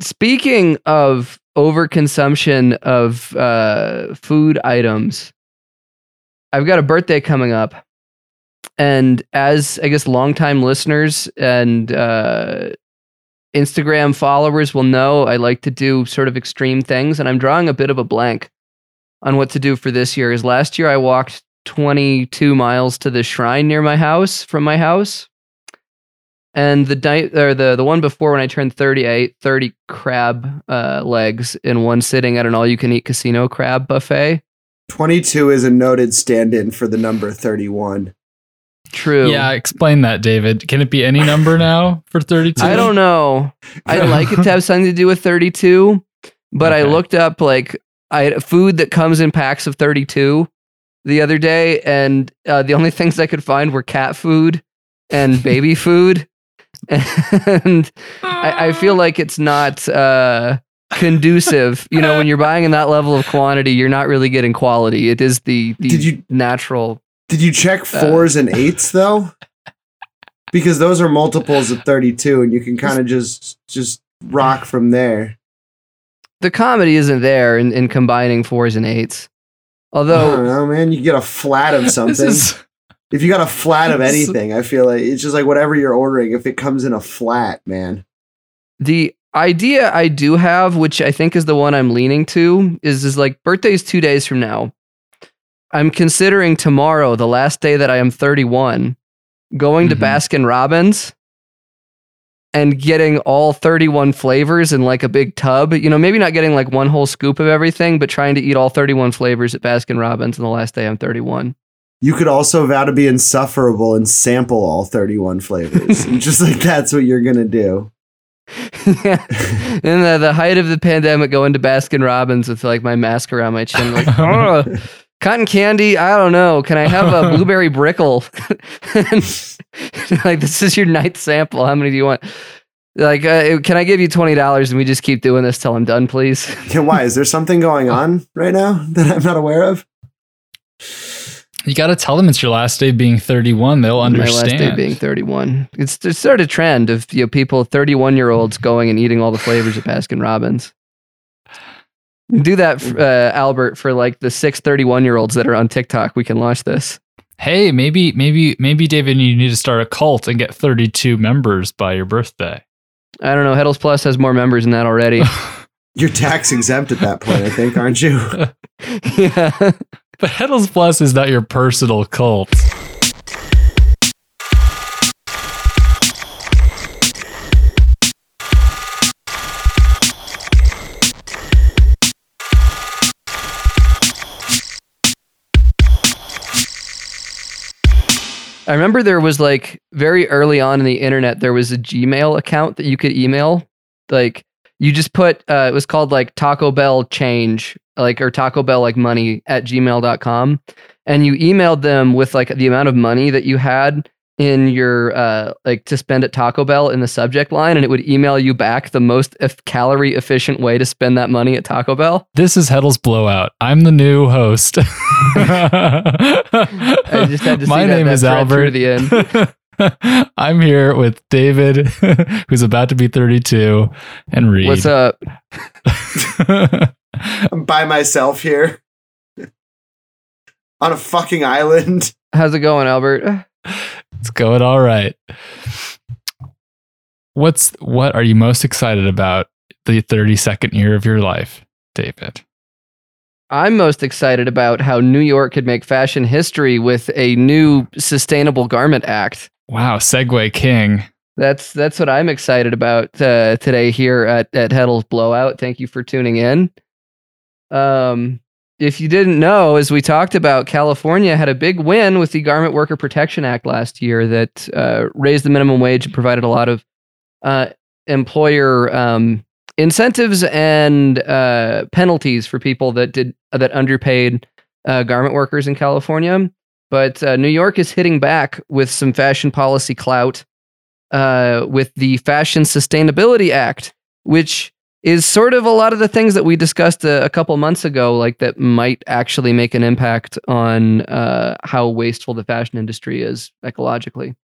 speaking of overconsumption of uh, food items, I've got a birthday coming up. And as I guess longtime listeners and uh, Instagram followers will know, I like to do sort of extreme things, and I'm drawing a bit of a blank on what to do for this year. Is last year I walked 22 miles to the shrine near my house from my house, and the night or the the one before when I turned 30, I ate 30 crab uh, legs in one sitting at an all-you-can-eat casino crab buffet. 22 is a noted stand-in for the number 31. True. Yeah, explain that, David. Can it be any number now for 32? I don't know. I'd like it to have something to do with 32, but I looked up like I had food that comes in packs of 32 the other day, and uh, the only things I could find were cat food and baby food. And I, I feel like it's not uh, conducive. You know, when you're buying in that level of quantity, you're not really getting quality. It is the, the Did you- natural. Did you check Uh, fours and eights though? Because those are multiples of 32 and you can kind of just just rock from there. The comedy isn't there in, in combining fours and eights. I Although don't know, man. You get a flat of This something. is if you got a flat of anything, I feel like it's just like whatever you're ordering. If it comes in a flat, man. The idea I do have, which I think is the one I'm leaning to, is is like birthday's two days from now. I'm considering tomorrow, the last day that I am 31, going to Mhm. Baskin Robbins and getting all 31 flavors in like a big tub. You know, maybe not getting like one whole scoop of everything, but trying to eat all 31 flavors at Baskin Robbins on the last day I'm 31. You could also vow to be insufferable and sample all 31 flavors. Just like that's what you're gonna do. yeah. In the, the height of the pandemic, going to Baskin Robbins with like my mask around my chin, like, oh, cotton candy. I don't know. Can I have a blueberry brickle? Like, this is your ninth sample. How many do you want? Like, uh, can I give you twenty dollars and we just keep doing this till I'm done, please? Yeah, why? Is there something going on right now that I'm not aware of? You got to tell them it's your last day being 31. They'll understand. My last day being thirty-one. It's it's sort of a trend of you know people, thirty-one-year-olds going and eating all the flavors at Baskin Robbins. Do that, uh, Albert, for like the six 31 year olds that are on TikTok. We can launch this. hey, maybe, maybe, maybe, David, you need to start a cult and get 32 members by your birthday. I don't know. Heddels Plus has more members than that already. You're tax exempt at that point, I think, aren't you? yeah. But Heddels Plus is not your personal cult. I remember there was like very early on in the internet, there was a Gmail account that you could email. Like you just put, uh, it was called like Taco Bell change, like, or Taco Bell like money at gmail.com. And you emailed them with like the amount of money that you had in your, uh, like to spend at Taco Bell in the subject line. And it would email you back the most eff- calorie efficient way to spend that money at Taco Bell. This is Heddels Blowout. I'm the new host. I just had to see My name that is Albert. the end. I'm here with David, who's about to be 32, and Reed. What's up? I'm by myself here on a fucking island. How's it going, Albert? it's going all right. What's what are you most excited about the 32nd year of your life, David? I'm most excited about how New York could make fashion history with a new Sustainable Garment Act. Wow, Segue King. That's that's what I'm excited about uh, today here at at Heddels Blowout. Thank you for tuning in. Um, if you didn't know, as we talked about, California had a big win with the Garment Worker Protection Act last year that uh, raised the minimum wage and provided a lot of uh, employer um, incentives and uh, penalties for people that did that underpaid uh, garment workers in California. But uh, New York is hitting back with some fashion policy clout uh, with the Fashion Sustainability Act, which is sort of a lot of the things that we discussed a, a couple months ago, like that might actually make an impact on uh, how wasteful the fashion industry is ecologically.